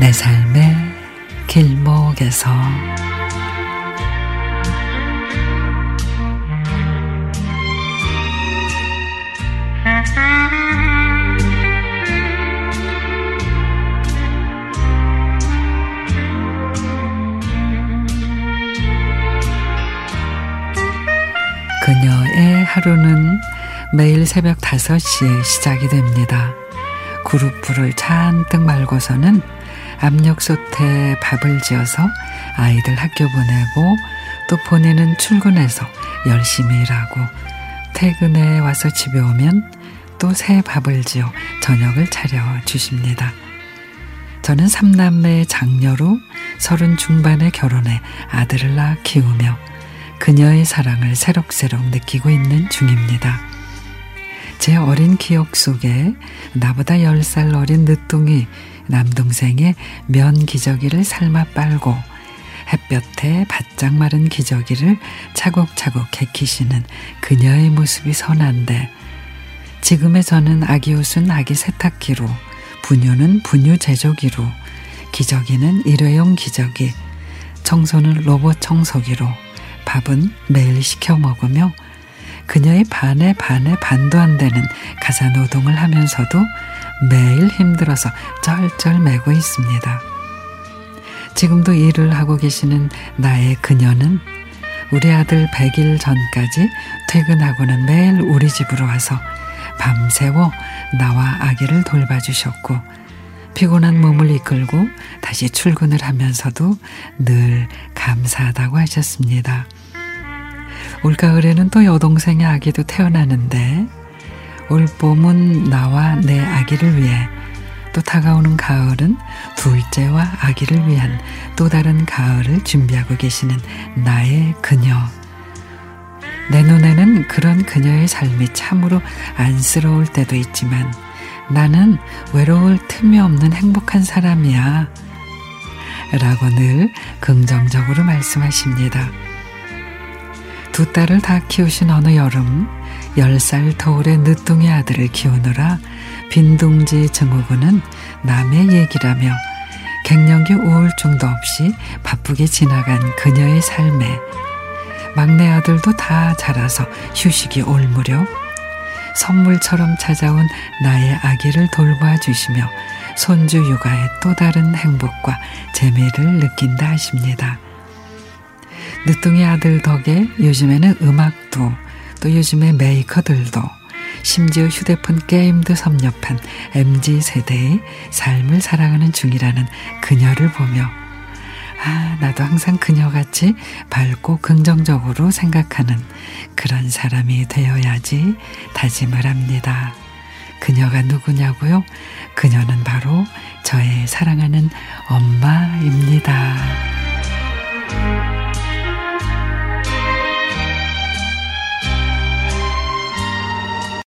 내 삶의 길목에서 그녀의 하루는 매일 새벽 5시에 시작이 됩니다. 그룹불을 잔뜩 말고서는 압력솥에 밥을 지어서 아이들 학교 보내고 또 보내는 출근해서 열심히 일하고 퇴근해 와서 집에 오면 또 새 밥을 지어 저녁을 차려 주십니다. 저는 삼남매 장녀로 서른 중반에 결혼해 아들을 낳아 키우며 그녀의 사랑을 새록새록 느끼고 있는 중입니다. 제 어린 기억 속에 나보다 10살 어린 늦둥이 남동생의 면 기저귀를 삶아 빨고 햇볕에 바짝 마른 기저귀를 차곡차곡 개키시는 그녀의 모습이 선한데 지금의 저는 아기 옷은 아기 세탁기로 분유는 분유 제조기로 기저귀는 일회용 기저귀 청소는 로봇 청소기로 밥은 매일 시켜 먹으며 그녀의 반에 반에 반도 안 되는 가사 노동을 하면서도 매일 힘들어서 쩔쩔 매고 있습니다. 지금도 일을 하고 계시는 나의 그녀는 우리 아들 100일 전까지 퇴근하고는 매일 우리 집으로 와서 밤새워 나와 아기를 돌봐주셨고 피곤한 몸을 이끌고 다시 출근을 하면서도 늘 감사하다고 하셨습니다. 올가을에는 또 여동생의 아기도 태어나는데 올 봄은 나와 내 아기를 위해 또 다가오는 가을은 둘째와 아기를 위한 또 다른 가을을 준비하고 계시는 나의 그녀. 내 눈에는 그런 그녀의 삶이 참으로 안쓰러울 때도 있지만 나는 외로울 틈이 없는 행복한 사람이야. 라고 늘 긍정적으로 말씀하십니다. 두 딸을 다 키우신 어느 여름, 10살 터울의 늦둥이 아들을 키우느라 빈둥지 증후군은 남의 얘기라며 갱년기 우울증도 없이 바쁘게 지나간 그녀의 삶에 막내 아들도 다 자라서 휴식이 올 무렵 선물처럼 찾아온 나의 아기를 돌봐 주시며 손주 육아의 또 다른 행복과 재미를 느낀다 하십니다. 늦둥이 아들 덕에 요즘에는 음악도 또 요즘의 메이커들도 심지어 휴대폰 게임도 섭렵한 MZ 세대의 삶을 살아가는 중이라는 그녀를 보며 아, 나도 항상 그녀같이 밝고 긍정적으로 생각하는 그런 사람이 되어야지 다짐을 합니다. 그녀가 누구냐고요? 그녀는 바로 저의 사랑하는 엄마입니다.